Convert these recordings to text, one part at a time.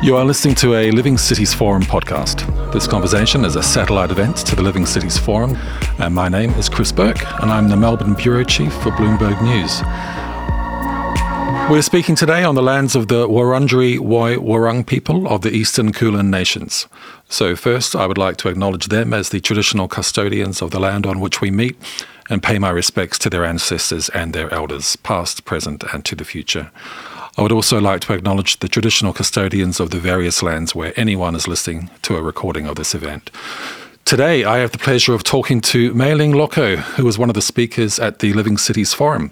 You are listening to a Living Cities Forum podcast. This conversation is a satellite event to the Living Cities Forum, and my name is Chris Burke, and I'm the Melbourne Bureau Chief for Bloomberg News. We're speaking today on the lands of the Wurundjeri Woi Wurrung people of the Eastern Kulin Nations. So, first, I would like to acknowledge them as the traditional custodians of the land on which we meet and pay my respects to their ancestors and their elders, past, present, and to the future. I would also like to acknowledge the traditional custodians of the various lands where anyone is listening to a recording of this event. Today, I have the pleasure of talking to Mae-ling Lokko, who was one of the speakers at the Living Cities Forum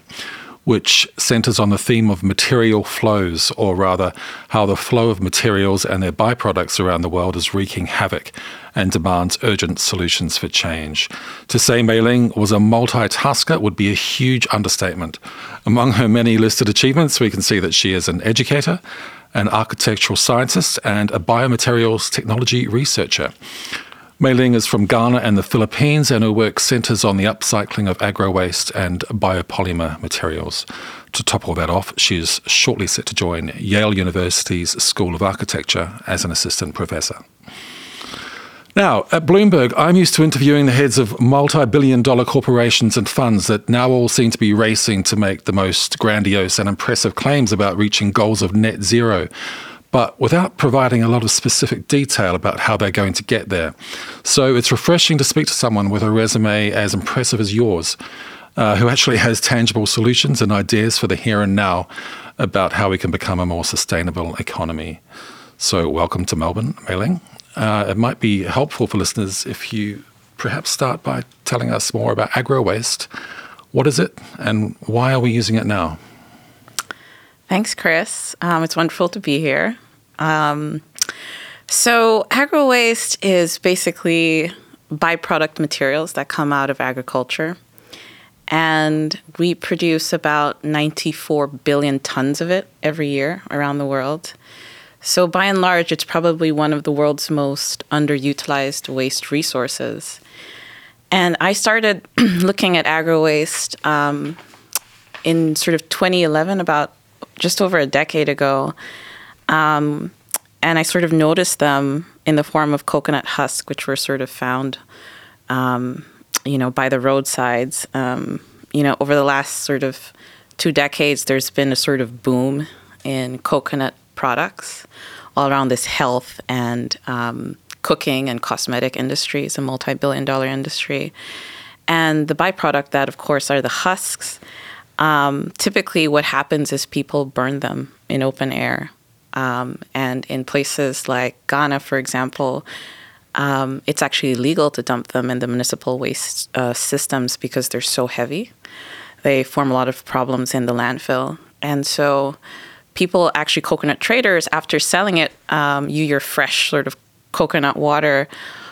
which centers on the theme of material flows, or rather, how the flow of materials and their byproducts around the world is wreaking havoc and demands urgent solutions for change. To say Mae-ling was a multitasker would be a huge understatement. Among her many listed achievements, we can see that she is an educator, an architectural scientist, and a biomaterials technology researcher. Mae-ling is from Ghana and the Philippines, and her work centres on the upcycling of agro waste and biopolymer materials. To top all that off, she is shortly set to join Yale University's School of Architecture as an assistant professor. Now, at Bloomberg, I'm used to interviewing the heads of multi billion dollar corporations and funds that now all seem to be racing to make the most grandiose and impressive claims about reaching goals of net zero but without providing a lot of specific detail about how they're going to get there. So it's refreshing to speak to someone with a resume as impressive as yours, uh, who actually has tangible solutions and ideas for the here and now about how we can become a more sustainable economy. So, welcome to Melbourne, Mae-ling. Uh, it might be helpful for listeners if you perhaps start by telling us more about agro waste. What is it, and why are we using it now? Thanks, Chris. Um, it's wonderful to be here. Um, so, agro waste is basically byproduct materials that come out of agriculture. And we produce about 94 billion tons of it every year around the world. So, by and large, it's probably one of the world's most underutilized waste resources. And I started looking at agro waste um, in sort of 2011, about just over a decade ago. Um, and I sort of noticed them in the form of coconut husk, which were sort of found, um, you know, by the roadsides. Um, you know, over the last sort of two decades, there's been a sort of boom in coconut products all around this health and um, cooking and cosmetic industry. It's a multi-billion dollar industry. And the byproduct that, of course, are the husks. Um, typically, what happens is people burn them in open air. Um, and in places like Ghana, for example, um, it's actually illegal to dump them in the municipal waste uh, systems because they're so heavy. They form a lot of problems in the landfill. And so, people actually, coconut traders, after selling it, um, you, your fresh sort of coconut water,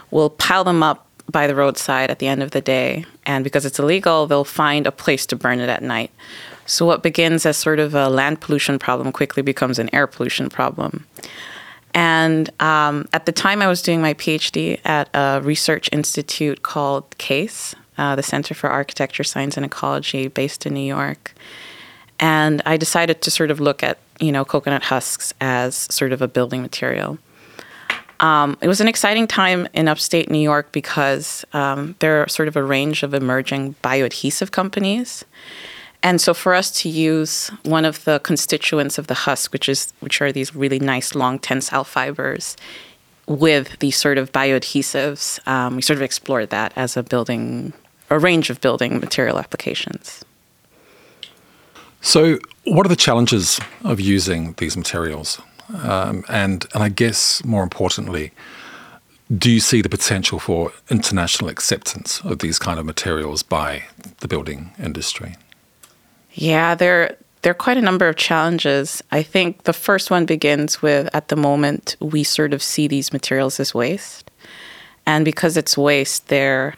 will pile them up by the roadside at the end of the day. And because it's illegal, they'll find a place to burn it at night. So, what begins as sort of a land pollution problem quickly becomes an air pollution problem. And um, at the time, I was doing my PhD at a research institute called CASE, uh, the Center for Architecture, Science, and Ecology, based in New York. And I decided to sort of look at, you know, coconut husks as sort of a building material. Um, it was an exciting time in upstate New York because um, there are sort of a range of emerging bioadhesive companies. And so for us to use one of the constituents of the husk, which is which are these really nice long tensile fibers, with these sort of bioadhesives, um, we sort of explored that as a building, a range of building material applications. So, what are the challenges of using these materials? Um, and and I guess more importantly, do you see the potential for international acceptance of these kind of materials by the building industry? Yeah, there there are quite a number of challenges. I think the first one begins with at the moment we sort of see these materials as waste, and because it's waste, there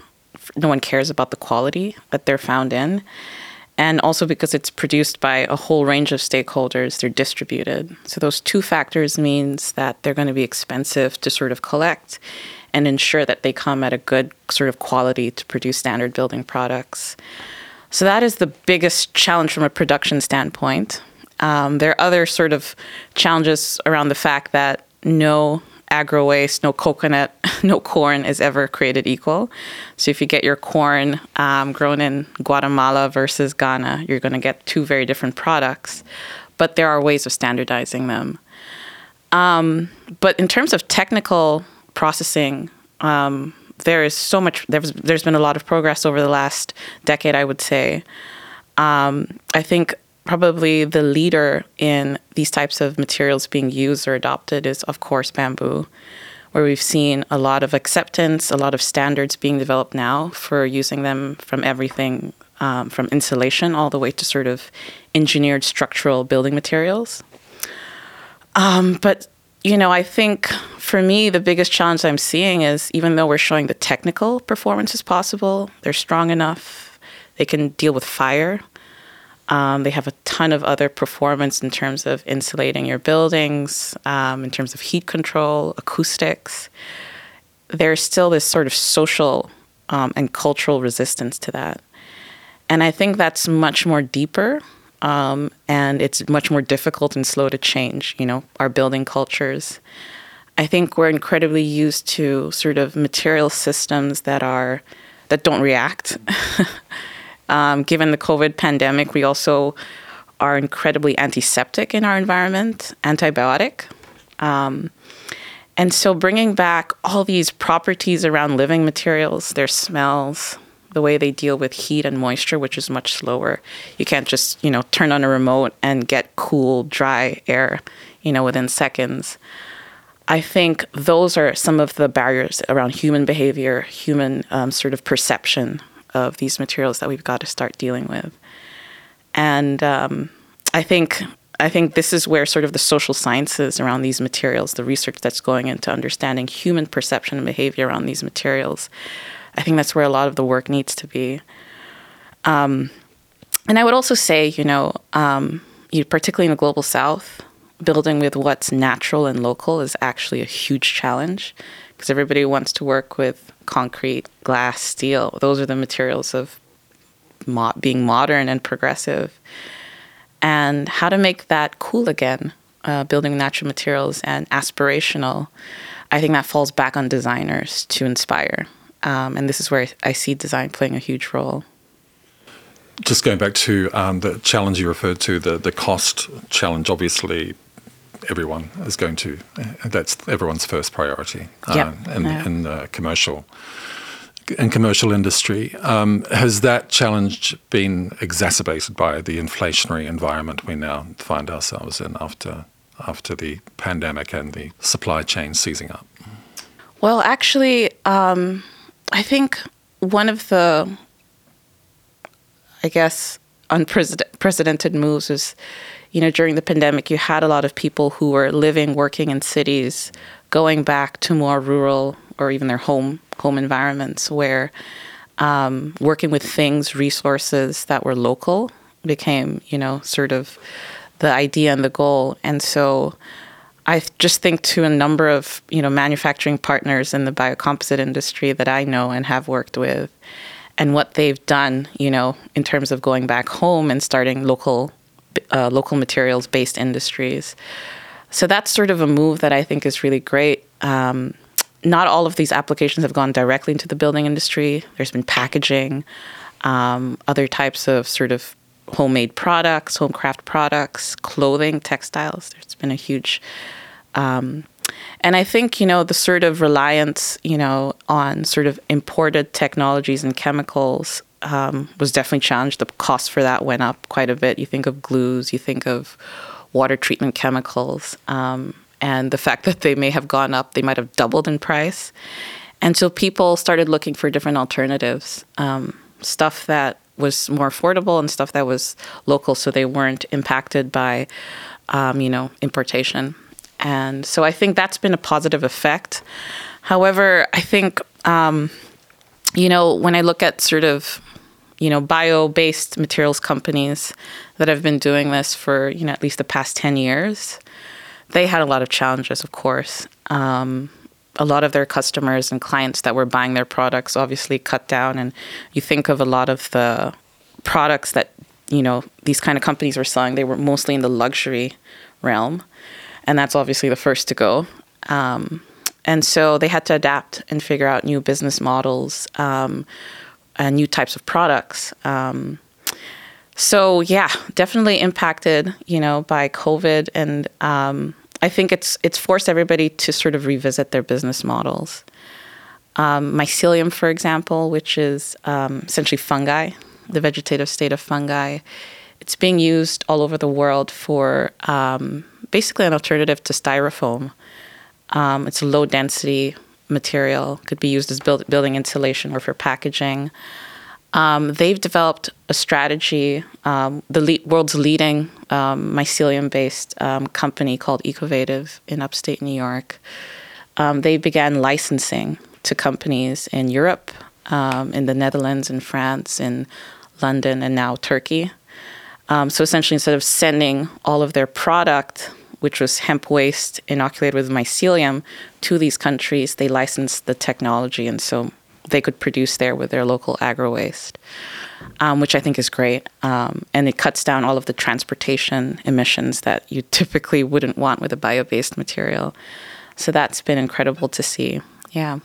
no one cares about the quality that they're found in. And also because it's produced by a whole range of stakeholders they're distributed. So those two factors means that they're going to be expensive to sort of collect and ensure that they come at a good sort of quality to produce standard building products so that is the biggest challenge from a production standpoint um, there are other sort of challenges around the fact that no agro waste, no coconut, no corn is ever created equal. So if you get your corn um, grown in Guatemala versus Ghana, you're going to get two very different products. But there are ways of standardizing them. Um, but in terms of technical processing, um, there is so much. There's there's been a lot of progress over the last decade. I would say. Um, I think probably the leader in these types of materials being used or adopted is, of course, bamboo, where we've seen a lot of acceptance, a lot of standards being developed now for using them from everything um, from insulation all the way to sort of engineered structural building materials. Um, but you know, I think for me, the biggest challenge I'm seeing is even though we're showing the technical performance is possible, they're strong enough, they can deal with fire, um, they have a ton of other performance in terms of insulating your buildings, um, in terms of heat control, acoustics. There's still this sort of social um, and cultural resistance to that. And I think that's much more deeper um, and it's much more difficult and slow to change, you know, our building cultures. I think we're incredibly used to sort of material systems that are that don't react. Um, given the COVID pandemic, we also are incredibly antiseptic in our environment, antibiotic. Um, and so bringing back all these properties around living materials, their smells, the way they deal with heat and moisture, which is much slower. You can't just, you know, turn on a remote and get cool, dry air, you know, within seconds. I think those are some of the barriers around human behavior, human um, sort of perception of these materials that we've got to start dealing with. And um, I think I think this is where sort of the social sciences around these materials, the research that's going into understanding human perception and behavior around these materials, I think that's where a lot of the work needs to be. Um, and I would also say, you know, um, you, particularly in the global south, building with what's natural and local is actually a huge challenge because everybody wants to work with concrete, glass, steel. Those are the materials of mo- being modern and progressive. And how to make that cool again, uh, building natural materials and aspirational. I think that falls back on designers to inspire. Um, and this is where I see design playing a huge role. Just going back to um, the challenge you referred to, the, the cost challenge, obviously everyone is going to. That's everyone's first priority yep. uh, in, yeah. in the commercial in commercial industry. Um, has that challenge been exacerbated by the inflationary environment we now find ourselves in after after the pandemic and the supply chain seizing up? Well, actually, um, I think one of the, I guess, unprecedented moves is you know, during the pandemic, you had a lot of people who were living, working in cities, going back to more rural or even their home home environments, where um, working with things, resources that were local became, you know, sort of the idea and the goal. And so, I just think to a number of you know manufacturing partners in the biocomposite industry that I know and have worked with, and what they've done, you know, in terms of going back home and starting local uh, local materials based industries. So that's sort of a move that I think is really great. Um, not all of these applications have gone directly into the building industry. There's been packaging, um, other types of sort of homemade products, home craft products, clothing, textiles. There's been a huge, um, and I think you know the sort of reliance you know on sort of imported technologies and chemicals um, was definitely challenged. The cost for that went up quite a bit. You think of glues, you think of water treatment chemicals, um, and the fact that they may have gone up, they might have doubled in price. And so people started looking for different alternatives, um, stuff that was more affordable and stuff that was local, so they weren't impacted by, um, you know, importation. And so I think that's been a positive effect. However, I think, um, you know, when I look at sort of you know, bio-based materials companies that have been doing this for, you know, at least the past 10 years, they had a lot of challenges, of course. Um, a lot of their customers and clients that were buying their products obviously cut down. And you think of a lot of the products that, you know, these kind of companies were selling, they were mostly in the luxury realm. And that's obviously the first to go. Um, and so they had to adapt and figure out new business models um, and new types of products. Um, so yeah, definitely impacted, you know, by COVID, and um, I think it's it's forced everybody to sort of revisit their business models. Um, mycelium, for example, which is um, essentially fungi, the vegetative state of fungi, it's being used all over the world for um, basically an alternative to styrofoam. Um, it's a low density material, could be used as build, building insulation or for packaging. Um, they've developed a strategy, um, the le- world's leading um, mycelium based um, company called Ecovative in upstate New York. Um, they began licensing to companies in Europe, in the Netherlands, in France, in London, and now Turkey. So essentially, instead of sending all of their product, which was hemp waste inoculated with mycelium, to these countries, they licensed the technology. And so they could produce there with their local agro waste, um, which I think is great. Um, and it cuts down all of the transportation emissions that you typically wouldn't want with a bio based material. So that's been incredible to see. Yeah.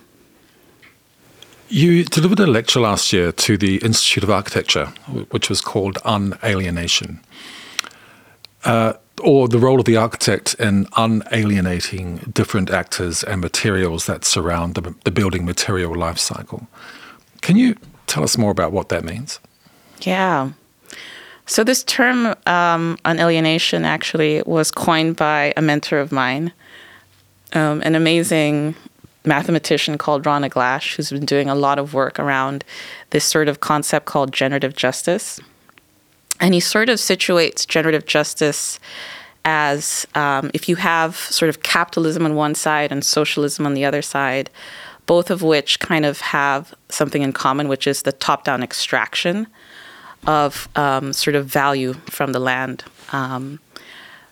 You delivered a lecture last year to the Institute of Architecture, which was called Unalienation. Uh, or the role of the architect in unalienating different actors and materials that surround the, the building material life cycle. Can you tell us more about what that means? Yeah. So, this term, um, unalienation, actually was coined by a mentor of mine, um, an amazing mathematician called Ron Eglash, who's been doing a lot of work around this sort of concept called generative justice. And he sort of situates generative justice as um, if you have sort of capitalism on one side and socialism on the other side, both of which kind of have something in common, which is the top down extraction of um, sort of value from the land. Um,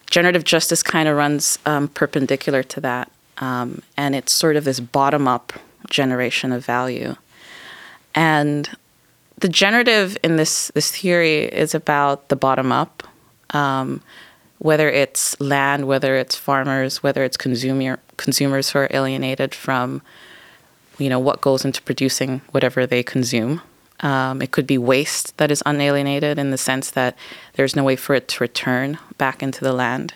generative justice kind of runs um, perpendicular to that. Um, and it's sort of this bottom up generation of value. And the generative in this this theory is about the bottom up, um, whether it's land, whether it's farmers, whether it's consumer consumers who are alienated from, you know, what goes into producing whatever they consume. Um, it could be waste that is unalienated in the sense that there's no way for it to return back into the land.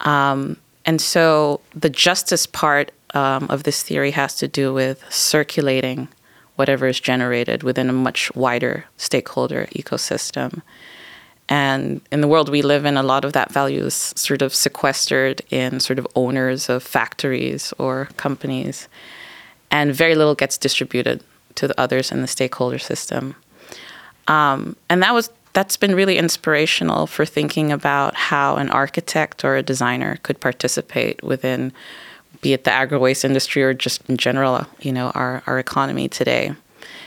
Um, and so the justice part um, of this theory has to do with circulating whatever is generated within a much wider stakeholder ecosystem. And in the world we live in, a lot of that value is sort of sequestered in sort of owners of factories or companies, and very little gets distributed to the others in the stakeholder system. Um, and that was that's been really inspirational for thinking about how an architect or a designer could participate within be it the agro waste industry or just in general, you know, our, our economy today.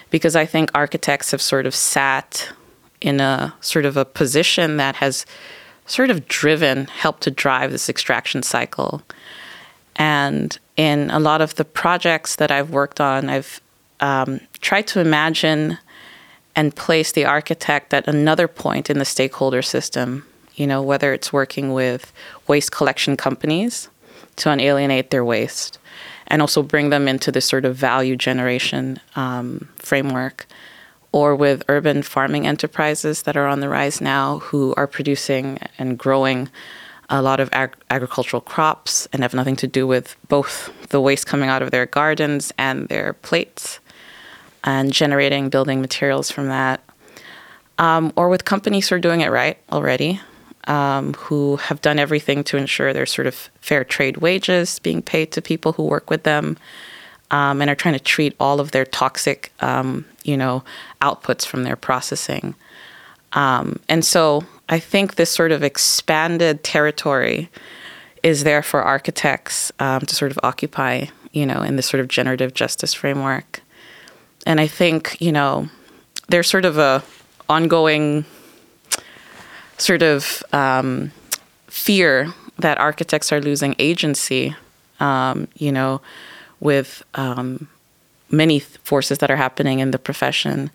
Because I think architects have sort of sat in a sort of a position that has sort of driven, helped to drive this extraction cycle. And in a lot of the projects that I've worked on, I've um, tried to imagine and place the architect at another point in the stakeholder system, you know, whether it's working with waste collection companies to unalienate their waste and also bring them into this sort of value generation um, framework or with urban farming enterprises that are on the rise now who are producing and growing a lot of ag- agricultural crops and have nothing to do with both the waste coming out of their gardens and their plates and generating building materials from that. Um, or with companies who are doing it right already um, who have done everything to ensure there's sort of fair trade wages being paid to people who work with them, um, and are trying to treat all of their toxic, um, you know, outputs from their processing. Um, and so I think this sort of expanded territory is there for architects um, to sort of occupy, you know, in this sort of generative justice framework. And I think, you know, there's sort of a ongoing sort of um, fear that architects are losing agency, um, you know, with um, many forces that are happening in the profession.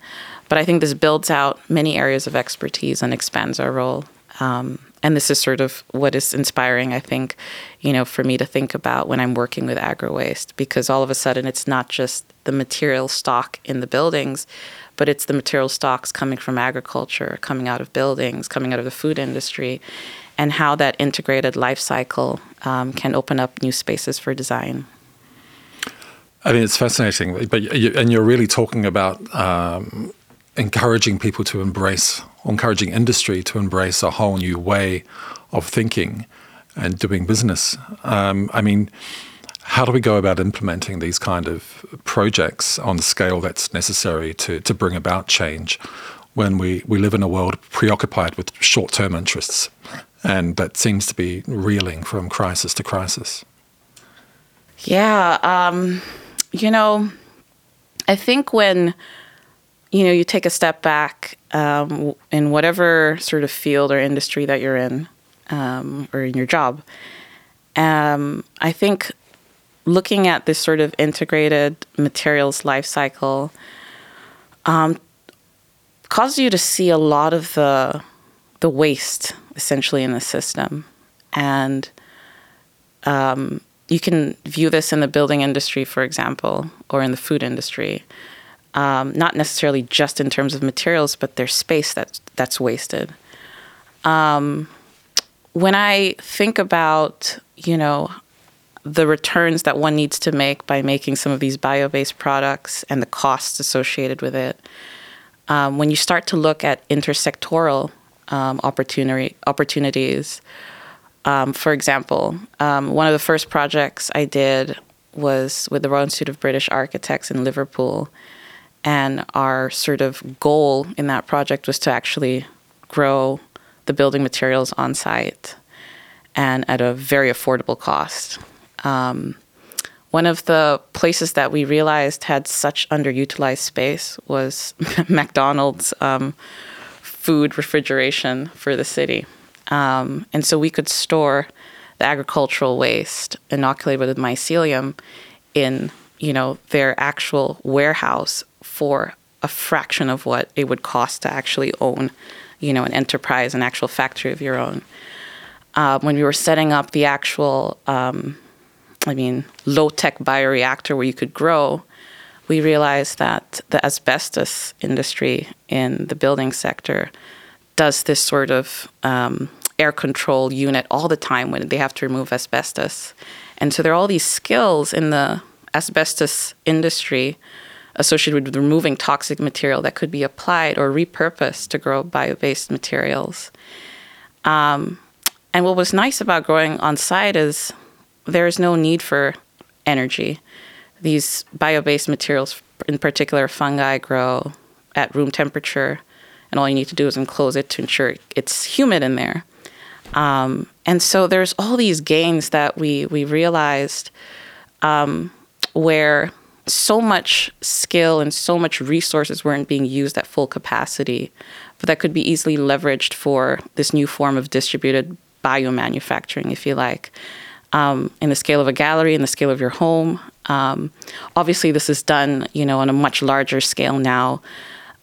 But I think this builds out many areas of expertise and expands our role. And this is sort of what is inspiring, I think, you know, for me to think about when I'm working with agro waste, because all of a sudden it's not just the material stock in the buildings, but it's the material stocks coming from agriculture, coming out of buildings, coming out of the food industry, and how that integrated life cycle um, can open up new spaces for design. I mean, it's fascinating, but you, and you're really talking about um, encouraging people to embrace, encouraging industry to embrace a whole new way of thinking and doing business. Um, I mean, how do we go about implementing these kind of projects on the scale that's necessary to, to bring about change when we, we live in a world preoccupied with short term interests and that seems to be reeling from crisis to crisis? Yeah, um, you know, I think when you know you take a step back um, in whatever sort of field or industry that you're in, um, or in your job, um, I think looking at this sort of integrated materials life cycle um, causes you to see a lot of the the waste essentially in the system, and um, you can view this in the building industry, for example, or in the food industry. Um, not necessarily just in terms of materials, but there's space that's that's wasted. Um, when I think about you know the returns that one needs to make by making some of these bio-based products and the costs associated with it, um, when you start to look at intersectoral um, opportunity opportunities. Um, for example, um, one of the first projects I did was with the Royal Institute of British Architects in Liverpool, and our sort of goal in that project was to actually grow the building materials on site and at a very affordable cost. Um, one of the places that we realized had such underutilized space was McDonald's um, food refrigeration for the city. Um, and so we could store the agricultural waste inoculated with mycelium in, you know, their actual warehouse for a fraction of what it would cost to actually own, you know, an enterprise, an actual factory of your own. Uh, when we were setting up the actual, um, I mean, low tech bioreactor where you could grow, we realized that the asbestos industry in the building sector does this sort of um, air control unit all the time when they have to remove asbestos. And so there are all these skills in the asbestos industry associated with removing toxic material that could be applied or repurposed to grow bio based materials. Um, and what was nice about growing on site is there is no need for energy these bio-based materials, in particular fungi, grow at room temperature, and all you need to do is enclose it to ensure it's humid in there. Um, and so there's all these gains that we we realized um, where so much skill and so much resources weren't being used at full capacity, but that could be easily leveraged for this new form of distributed biomanufacturing, if you like. Um, in the scale of a gallery, in the scale of your home, um, obviously, this is done, you know, on a much larger scale now.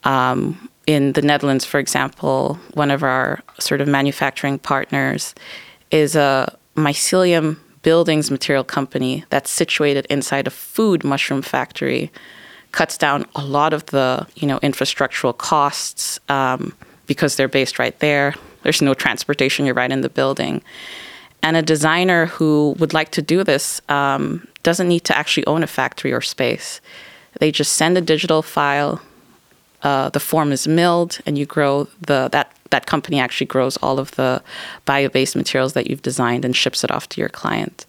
Um, in the Netherlands, for example, one of our sort of manufacturing partners is a mycelium buildings material company that's situated inside a food mushroom factory. Cuts down a lot of the, you know, infrastructural costs um, because they're based right there. There's no transportation; you're right in the building. And a designer who would like to do this um, doesn't need to actually own a factory or space. They just send a digital file. Uh, the form is milled, and you grow the that that company actually grows all of the bio-based materials that you've designed and ships it off to your client.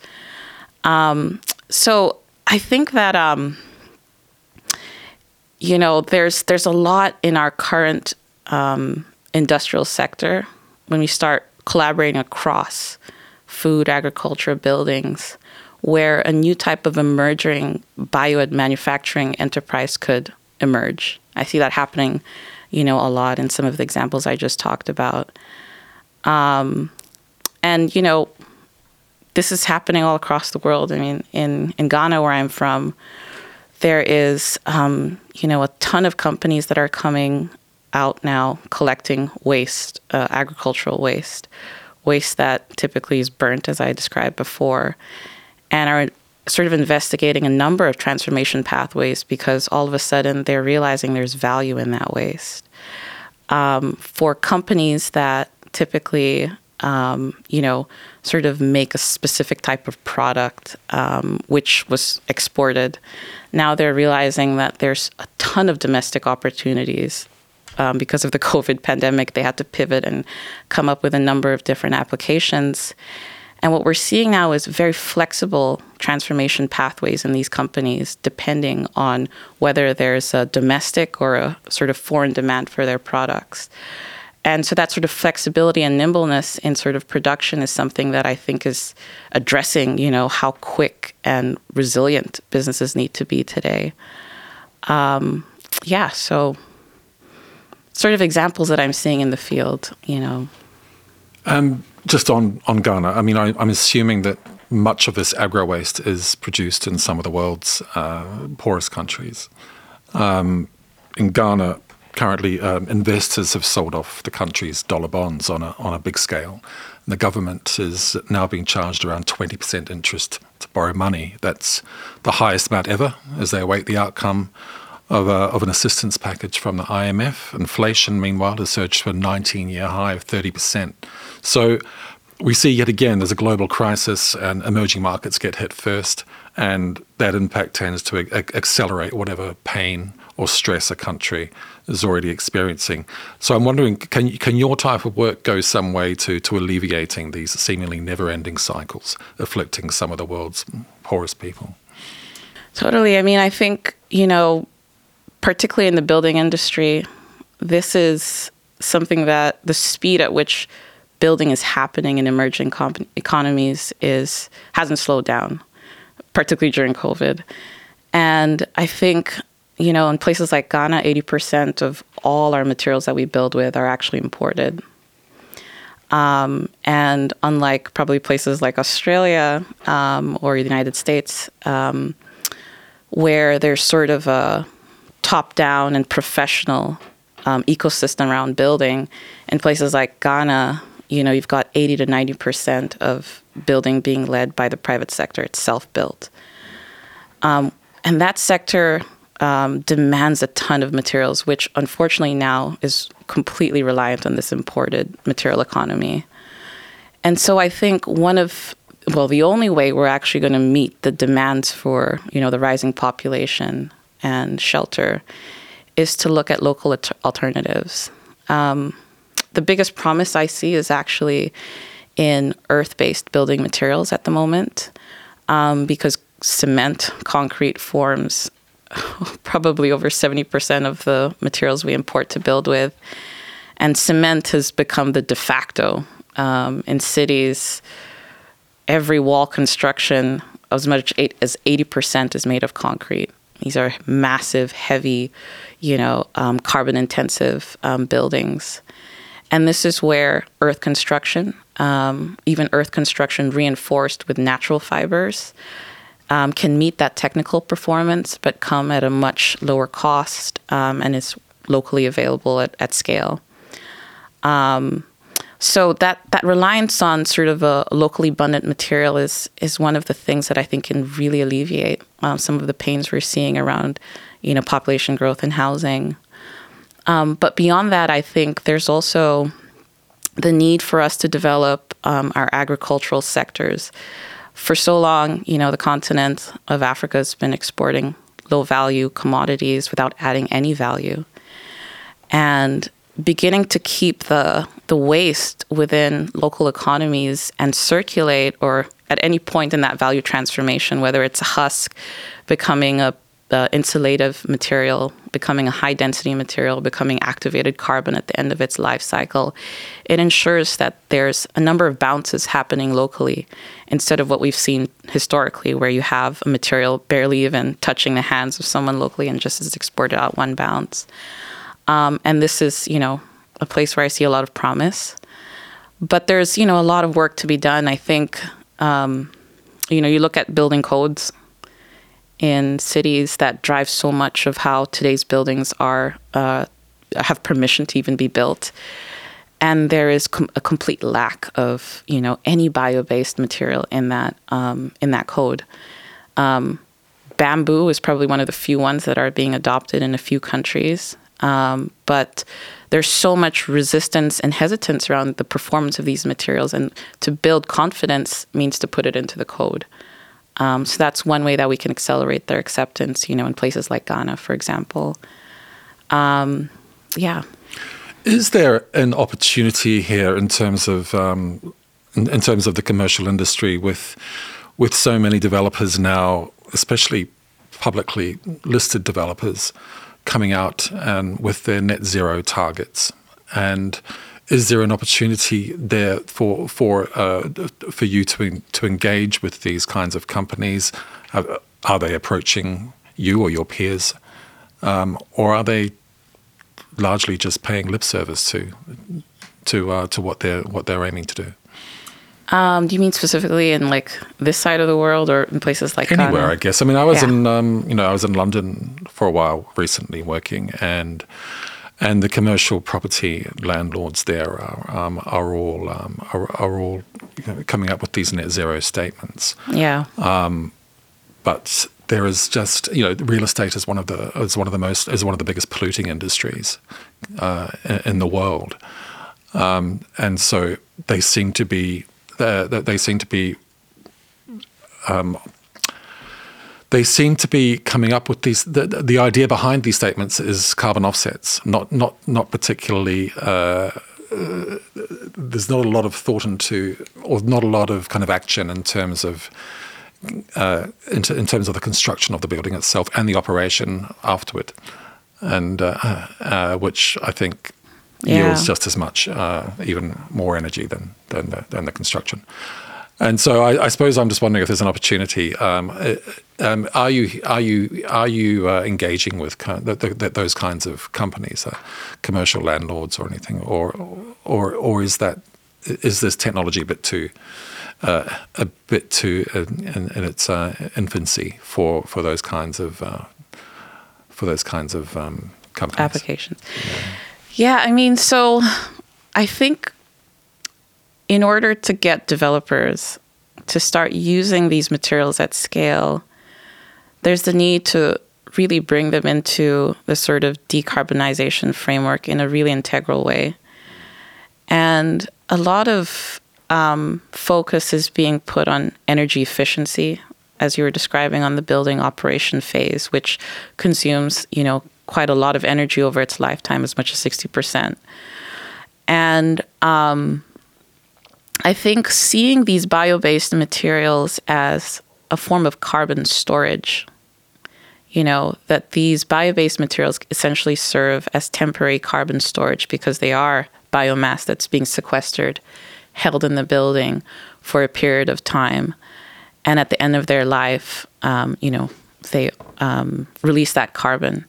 Um, so I think that um, you know there's there's a lot in our current um, industrial sector when we start collaborating across food, agriculture, buildings, where a new type of emerging bio manufacturing enterprise could emerge. I see that happening, you know, a lot in some of the examples I just talked about. Um, and you know, this is happening all across the world. I mean, in in Ghana, where I'm from, there is, um, you know, a ton of companies that are coming out now collecting waste, uh, agricultural waste, waste that typically is burnt, as I described before, and are sort of investigating a number of transformation pathways because all of a sudden they're realizing there's value in that waste. Um, for companies that typically, um, you know, sort of make a specific type of product um, which was exported, now they're realizing that there's a ton of domestic opportunities. Um, because of the COVID pandemic, they had to pivot and come up with a number of different applications. And what we're seeing now is very flexible transformation pathways in these companies, depending on whether there's a domestic or a sort of foreign demand for their products. And so that sort of flexibility and nimbleness in sort of production is something that I think is addressing, you know, how quick and resilient businesses need to be today. Um, yeah, so sort of examples that I'm seeing in the field, you know. Um, just on, on Ghana, I mean, I, am assuming that much of this agro waste is produced in some of the world's uh, poorest countries. Um, in Ghana, currently, um, investors have sold off the country's dollar bonds on a, on a big scale. And the government is now being charged around 20% interest to borrow money. That's the highest amount ever as they await the outcome of, a, of an assistance package from the IMF. Inflation, meanwhile, has surged to a 19 year high of 30%. So we see yet again there's a global crisis and emerging markets get hit first, and that impact tends to a- accelerate whatever pain or stress a country is already experiencing. So I'm wondering, can can your type of work go some way to to alleviating these seemingly never-ending cycles afflicting some of the world's poorest people? Totally. I mean, I think you know, particularly in the building industry, this is something that the speed at which building is happening in emerging economies is hasn't slowed down, particularly during COVID. And I think you know in places like Ghana, eighty percent of all our materials that we build with are actually imported. Um, and unlike probably places like Australia um, or the United States, um, where there's sort of a top down and professional um, ecosystem around building, in places like Ghana, you know, you've got 80 to 90% of building being led by the private sector. It's self built. Um, and that sector um, demands a ton of materials, which unfortunately now is completely reliant on this imported material economy. And so I think one of well, the only way we're actually going to meet the demands for you know the rising population and shelter is to look at local alternatives. Um, the biggest promise I see is actually in earth based building materials at the moment um, because cement, concrete forms probably over 70% of the materials we import to build with. And cement has become the de facto um, in cities. Every wall construction, as much as 80%, is made of concrete. These are massive, heavy, you know, um, carbon intensive um, buildings. And this is where earth construction, um, even earth construction reinforced with natural fibers, um, can meet that technical performance, but come at a much lower cost um, and is locally available at, at scale. Um, so that, that reliance on sort of a locally abundant material is is one of the things that I think can really alleviate um, some of the pains we're seeing around, you know, population growth and housing. Um, but beyond that, I think there's also the need for us to develop um, our agricultural sectors. For so long, you know, the continent of Africa has been exporting low value commodities without adding any value. And beginning to keep the the waste within local economies and circulate or at any point in that value transformation, whether it's a husk becoming a insulative material becoming a high density material, becoming activated carbon at the end of its life cycle, it ensures that there's a number of bounces happening locally instead of what we've seen historically, where you have a material barely even touching the hands of someone locally and just is exported out one bounce. Um, and this is, you know, a place where I see a lot of promise. But there's, you know, a lot of work to be done. I think, um, you know, you look at building codes in cities that drive so much of how today's buildings are uh, have permission to even be built. and there is com- a complete lack of you know any bio-based material in that um, in that code. Um, bamboo is probably one of the few ones that are being adopted in a few countries, um, but there's so much resistance and hesitance around the performance of these materials, and to build confidence means to put it into the code. Um, so that's one way that we can accelerate their acceptance. You know, in places like Ghana, for example. Um, yeah. Is there an opportunity here in terms of um, in, in, terms of the commercial industry with with so many developers now, especially publicly listed developers, coming out and with their net zero targets? And is there an opportunity there for for uh, for you to to engage with these kinds of companies? Are, they approaching you or your peers, um, or are they largely just paying lip service to to uh, to what they're what they're aiming to do. Um, do you mean specifically in like this side of the world or in places like anywhere? Ghana? I guess. I mean, I was yeah. in um, you know I was in London for a while recently working, and and the commercial property landlords there are um, are all um, are, are, all you know, coming up with these net zero statements. Yeah. Um, but there is just you know real estate is one of the is one of the most is one of the biggest polluting industries uh, in the world, um, and so they seem to be uh, they seem to be um, they seem to be coming up with these. The, the, idea behind these statements is carbon offsets, not not not particularly. Uh, uh, there's not a lot of thought into, or not a lot of kind of action in terms of uh, in, in, terms of the construction of the building itself and the operation afterward, and uh, uh, which I think yeah. yields just as much, uh, even more energy than than the, than the construction. And so I, I, suppose I'm just wondering if there's an opportunity. Um, uh, um, are you are you are you uh, engaging with the, the, those kinds of companies, commercial landlords or anything, or or or is that is this technology a bit too uh, a bit too in, in its uh, infancy for, for those kinds of uh, for those kinds of um, companies applications. Yeah. yeah, I mean, so I think in order to get developers to start using these materials at scale, there's the need to really bring them into the sort of decarbonization framework in a really integral way. And a lot of um, focus is being put on energy efficiency, as you were describing on the building operation phase, which consumes, you know, quite a lot of energy over its lifetime, as much as sixty percent. And um, I think seeing these bio-based materials as a form of carbon storage you know, that these bio based materials essentially serve as temporary carbon storage because they are biomass that's being sequestered held in the building for a period of time. And at the end of their life, um, you know, they um, release that carbon.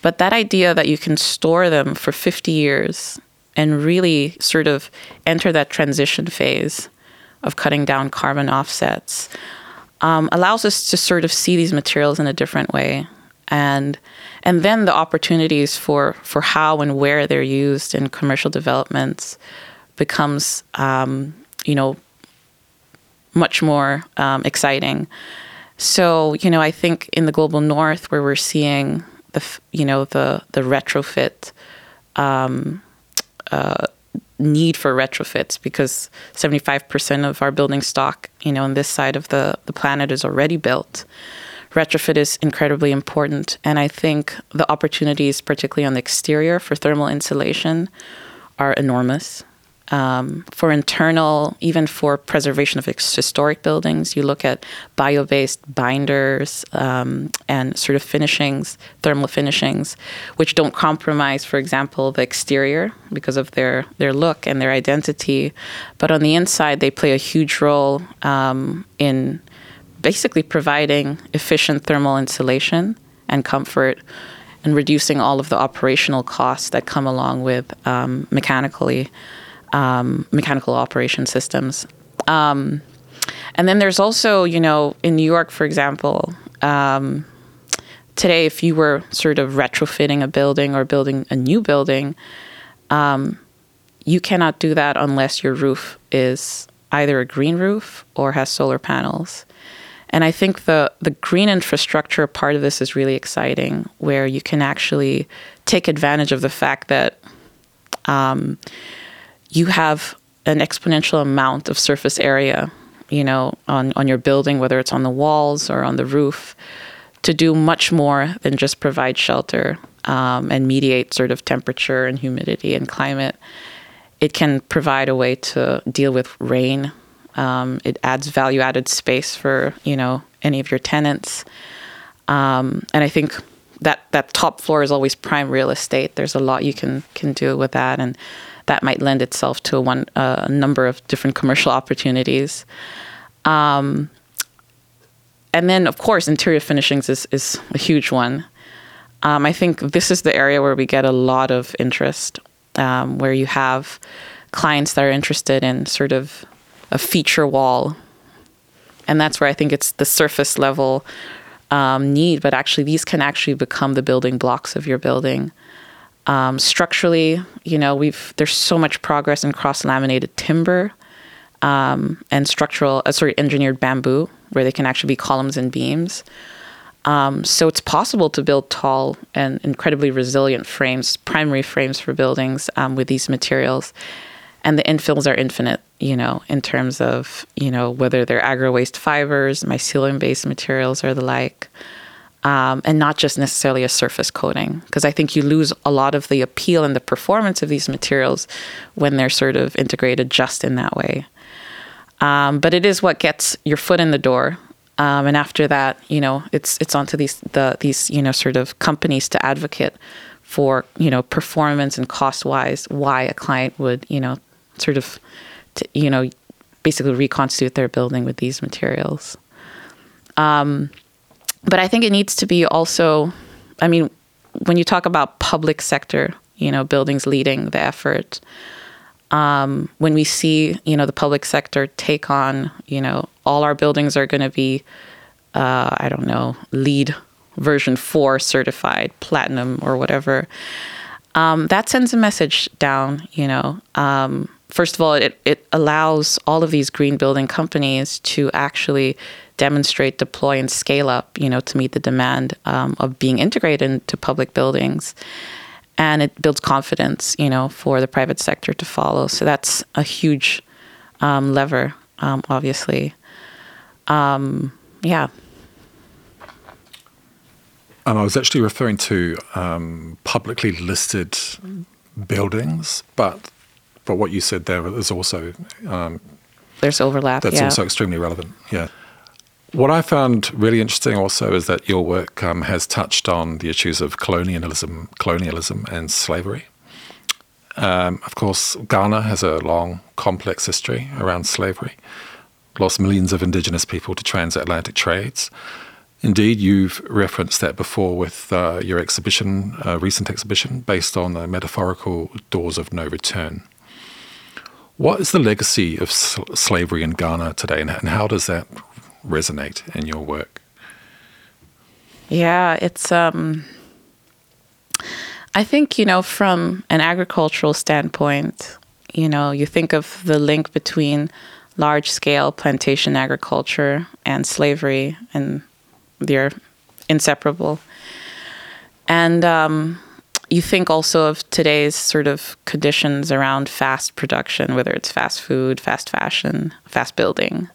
But that idea that you can store them for 50 years and really sort of enter that transition phase of cutting down carbon offsets um, allows us to sort of see these materials in a different way. And and then the opportunities for, for how and where they're used in commercial developments becomes, um, you know, much more um, exciting. So, you know, I think in the global north, where we're seeing the, you know, the the retrofit um, need for retrofits, because seventy five percent of our building stock, you know, on this side of the the planet is already built. Retrofit is incredibly important, and I think the opportunities, particularly on the exterior for thermal insulation, are enormous. Um, for internal, even for preservation of historic buildings, you look at bio based binders um, and sort of finishings, thermal finishings, which don't compromise, for example, the exterior because of their, their look and their identity. But on the inside, they play a huge role um, in basically providing efficient thermal insulation and comfort and reducing all of the operational costs that come along with um, mechanically um, mechanical operation systems. Um, and then there's also, you know, in New York, for example, um, today, if you were sort of retrofitting a building or building a new building, um, you cannot do that unless your roof is either a green roof or has solar panels. And I think the, the green infrastructure part of this is really exciting, where you can actually take advantage of the fact that um, you have an exponential amount of surface area, you know, on, on your building, whether it's on the walls or on the roof, to do much more than just provide shelter um, and mediate sort of temperature and humidity and climate. It can provide a way to deal with rain. Um, it adds value added space for you know any of your tenants. Um, and I think that that top floor is always prime real estate. There's a lot you can can do with that, and that might lend itself to one a number of different commercial opportunities. Um, and then, of course, interior finishings is is a huge one. Um, I think this is the area where we get a lot of interest um, where you have clients that are interested in sort of a feature wall. And that's where I think it's the surface level um, need, but actually, these can actually become the building blocks of your building. Um, structurally, you know, we've there's so much progress in cross laminated timber um, and structural, uh, sorry, engineered bamboo, where they can actually be columns and beams. Um, so it's possible to build tall and incredibly resilient frames, primary frames for buildings um, with these materials. And the infills are infinite, you know, in terms of, you know, whether they're agro waste fibers, mycelium based materials, or the like. Um, and not just necessarily a surface coating, because I think you lose a lot of the appeal and the performance of these materials when they're sort of integrated just in that way. Um, but it is what gets your foot in the door um, and after that, you know, it's it's onto these the these you know sort of companies to advocate for you know performance and cost wise why a client would you know sort of t- you know basically reconstitute their building with these materials. Um, but I think it needs to be also, I mean, when you talk about public sector, you know, buildings leading the effort. Um, when we see, you know, the public sector take on, you know, all our buildings are going to be, uh, I don't know, LEED version four certified, platinum or whatever. Um, that sends a message down, you know. Um, first of all, it, it allows all of these green building companies to actually demonstrate, deploy, and scale up, you know, to meet the demand um, of being integrated into public buildings. And it builds confidence, you know, for the private sector to follow. So that's a huge um, lever, um, obviously um, yeah. And I was actually referring to um, publicly listed buildings, but but what you said there is also um, there's overlap. That's yeah. also extremely relevant. Yeah. What I found really interesting also is that your work um, has touched on the issues of colonialism, colonialism and slavery. Um, of course, Ghana has a long, complex history around slavery lost millions of indigenous people to transatlantic trades. Indeed, you've referenced that before with uh, your exhibition, uh, recent exhibition, based on the metaphorical doors of no return. What is the legacy of sl- slavery in Ghana today, and, and how does that resonate in your work? Yeah, it's. Um, I think you know, from an agricultural standpoint, you know, you think of the link between large scale plantation agriculture and slavery, and they're inseparable. And um, you think also of today's sort of conditions around fast production, whether it's fast food, fast fashion, fast building,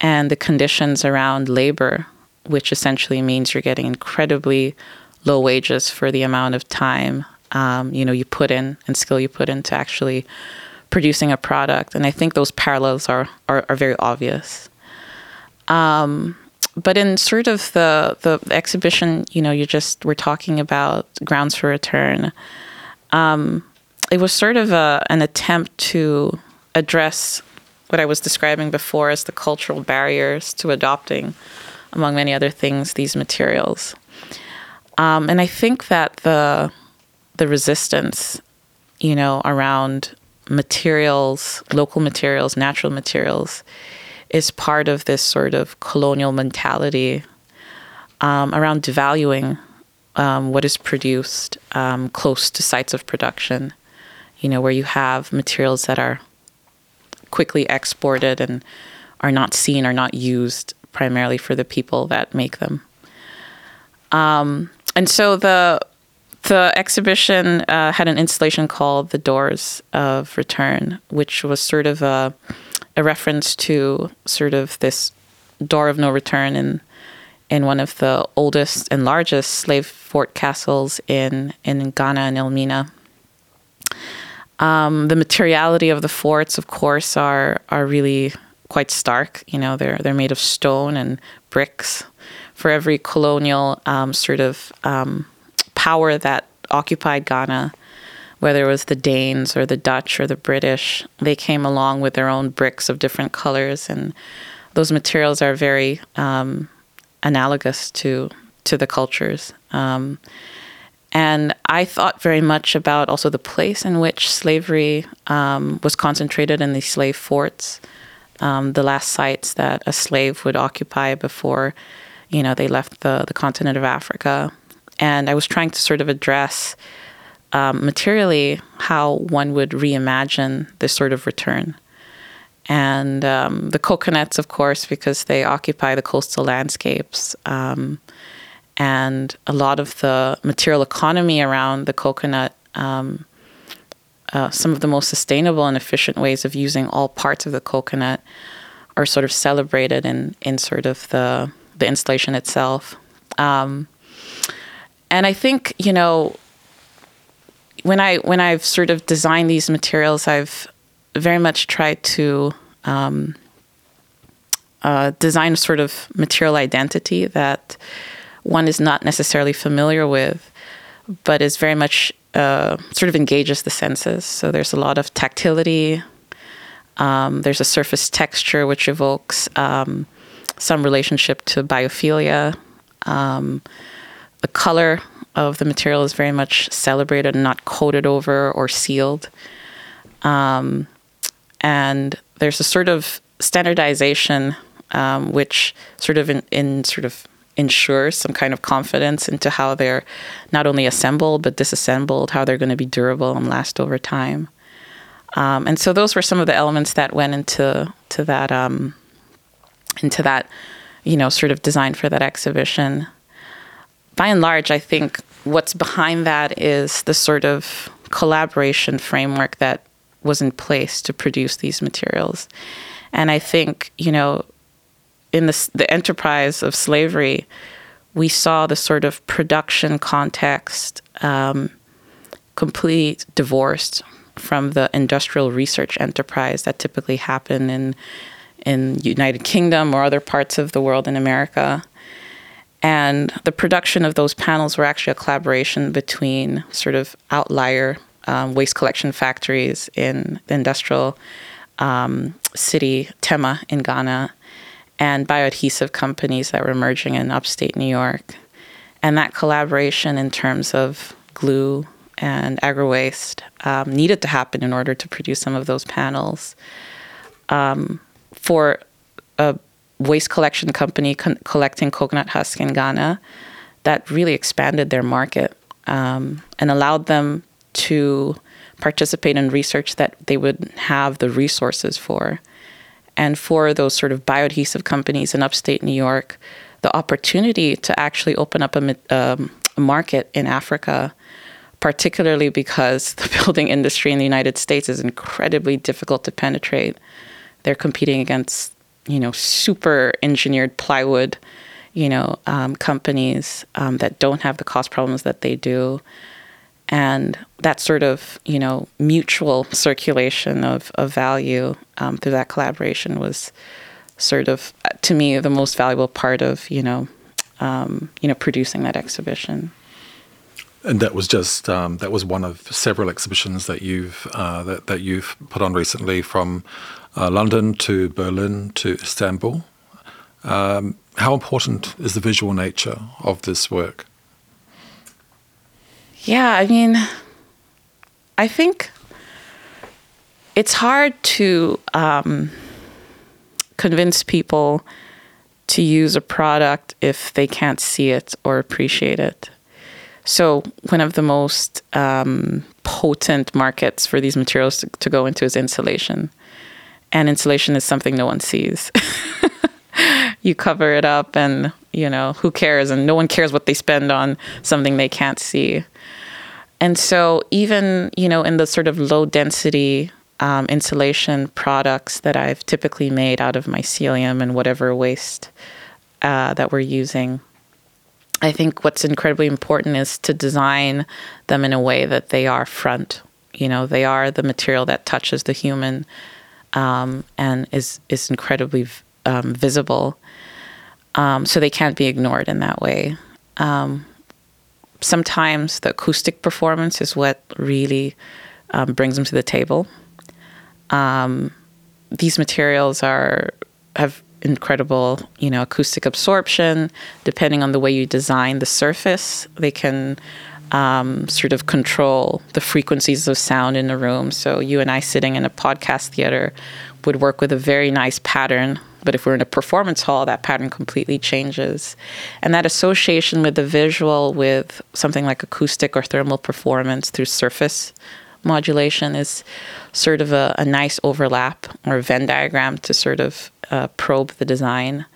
and the conditions around labor, which essentially means you're getting incredibly low wages for the amount of time um, you know you put in and skill you put in to actually producing a product. And I think those parallels are, are, are very obvious. Um, but in sort of the, the exhibition, you know, you just were talking about grounds for return. Um, it was sort of a, an attempt to address what I was describing before as the cultural barriers to adopting, among many other things, these materials. Um, and I think that the the resistance, you know, around materials, local materials, natural materials, is part of this sort of colonial mentality um, around devaluing um, what is produced um, close to sites of production. you know, where you have materials that are quickly exported and are not seen or not used primarily for the people that make them. Um, and so the the exhibition uh, had an installation called "The Doors of Return," which was sort of a, a reference to sort of this door of no return in in one of the oldest and largest slave fort castles in in Ghana and Elmina. Um, the materiality of the forts, of course, are are really quite stark. You know, they're they're made of stone and bricks. For every colonial um, sort of um, power that occupied Ghana, whether it was the Danes or the Dutch or the British, they came along with their own bricks of different colors, and those materials are very um, analogous to to the cultures. And I thought very much about also the place in which slavery um, was concentrated in the slave forts, um, the last sites that a slave would occupy before, you know, they left the, the continent of Africa. And I was trying to sort of address um, materially how one would reimagine this sort of return. And um, the coconuts, of course, because they occupy the coastal landscapes um, and a lot of the material economy around the coconut, um, uh, some of the most sustainable and efficient ways of using all parts of the coconut are sort of celebrated in, in sort of the, the installation itself. Um, and I think, you know, when I when I've sort of designed these materials, I've very much tried to um, uh, design a sort of material identity that one is not necessarily familiar with, but is very much uh, sort of engages the senses. So there's a lot of tactility. Um, there's a surface texture which evokes um, some relationship to biophilia. Um, the color of the material is very much celebrated not coated over or sealed. Um, and there's a sort of standardization um, which sort of in, in sort of ensure some kind of confidence into how they're not only assembled but disassembled, how they're going to be durable and last over time. Um, and so those were some of the elements that went into to that um, into that you know sort of design for that exhibition. By and large, I think what's behind that is the sort of collaboration framework that was in place to produce these materials. And I think you know in the, the enterprise of slavery, we saw the sort of production context um, completely divorced from the industrial research enterprise that typically happen in in United Kingdom or other parts of the world in America. And the production of those panels were actually a collaboration between sort of outlier um, waste collection factories in the industrial um, city Tema in Ghana and bioadhesive companies that were emerging in upstate New York. And that collaboration in terms of glue and agro waste um, needed to happen in order to produce some of those panels. Um, for a waste collection company con- collecting coconut husk in Ghana, that really expanded their market um, and allowed them to participate in research that they would have the resources for and for those sort of bioadhesive companies in upstate New York, the opportunity to actually open up a, um, a market in Africa, particularly because the building industry in the United States is incredibly difficult to penetrate. They're competing against, you know, super engineered plywood, you know, um, companies um, that don't have the cost problems that they do and that sort of you know mutual circulation of, of value um, through that collaboration was sort of to me the most valuable part of you know um, you know producing that exhibition. And that was just um, that was one of several exhibitions that you've uh, that that you've put on recently, from uh, London to Berlin to Istanbul. Um, how important is the visual nature of this work? Yeah, I mean, I think it's hard to um, convince people to use a product if they can't see it or appreciate it. So, one of the most um, potent markets for these materials to, to go into is insulation. And insulation is something no one sees. you cover it up and, you know, who cares? And no one cares what they spend on something they can't see. And so, even, you know, in the sort of low density um, insulation products that I've typically made out of mycelium and whatever waste uh, that we're using, I think what's incredibly important is to design them in a way that they are front. You know, they are the material that touches the human um, and is is incredibly um, visible. Um, so they can't be ignored in that way. Um, sometimes the acoustic performance is what really um, brings them to the table. Um, these materials are have incredible, you know, acoustic absorption. Depending on the way you design the surface, they can um, sort of control the frequencies of sound in the room. So you and I sitting in a podcast theater would work with a very nice pattern. But if we're in a performance hall, that pattern completely changes. And that association with the visual with something like acoustic or thermal performance through surface modulation is sort of a, a nice overlap or Venn diagram to sort of uh, probe the design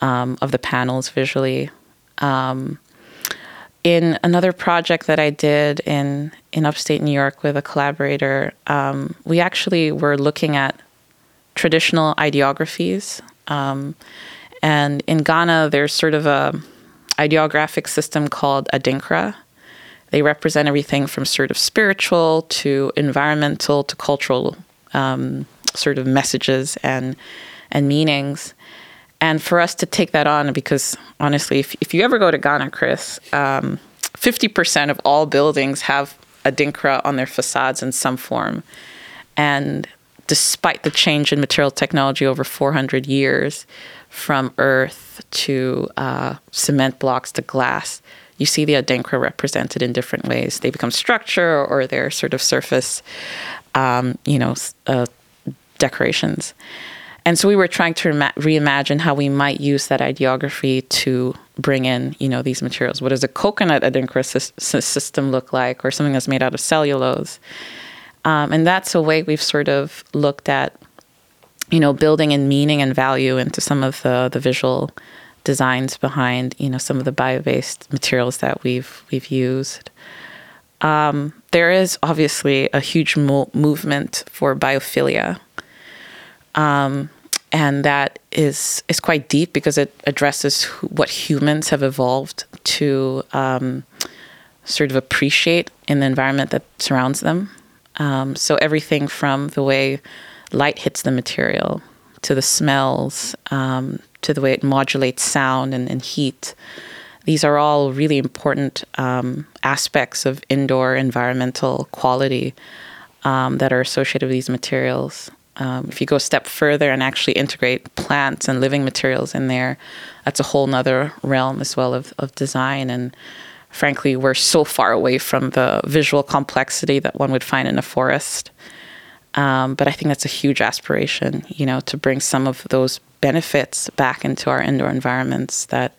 um, of the panels visually. Um, in another project that I did in in upstate New York with a collaborator, um, we actually were looking at traditional ideographies. Um, and in Ghana, there's sort of a ideographic system called Adinkra, they represent everything from sort of spiritual to environmental to cultural um, sort of messages and and meanings. And for us to take that on, because honestly, if, if you ever go to Ghana, Chris, um, 50% of all buildings have adinkra on their facades in some form. And despite the change in material technology over 400 years, from earth to uh, cement blocks to glass, you see the Adinkra represented in different ways. They become structure or they're sort of surface, um, you know, uh, decorations. And so we were trying to reimagine how we might use that ideography to bring in, you know, these materials. What does a coconut Adinkra system look like, or something that's made out of cellulose? Um, and that's a way we've sort of looked at, you know, building in meaning and value into some of the the visual designs behind you know some of the bio-based materials that we've we've used. Um, there is obviously a huge mo- movement for biophilia, um, and that is is quite deep because it addresses what humans have evolved to um, sort of appreciate in the environment that surrounds them. Um, so everything from the way light hits the material to the smells um, to the way it modulates sound and, and heat. These are all really important um, aspects of indoor environmental quality um, that are associated with these materials. Um, if you go a step further and actually integrate plants and living materials in there, that's a whole nother realm as well of, of design. And frankly, we're so far away from the visual complexity that one would find in a forest. Um, but I think that's a huge aspiration, you know, to bring some of those benefits back into our indoor environments that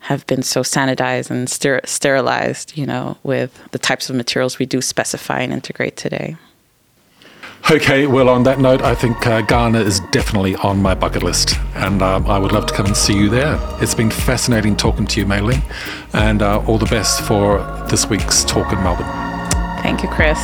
have been so sanitized and ster- sterilized, you know, with the types of materials we do specify and integrate today. Okay, well, on that note, I think uh, Ghana is definitely on my bucket list, and um, I would love to come and see you there. It's been fascinating talking to you, Mae-ling, and uh, all the best for this week's talk in Melbourne. Thank you, Chris.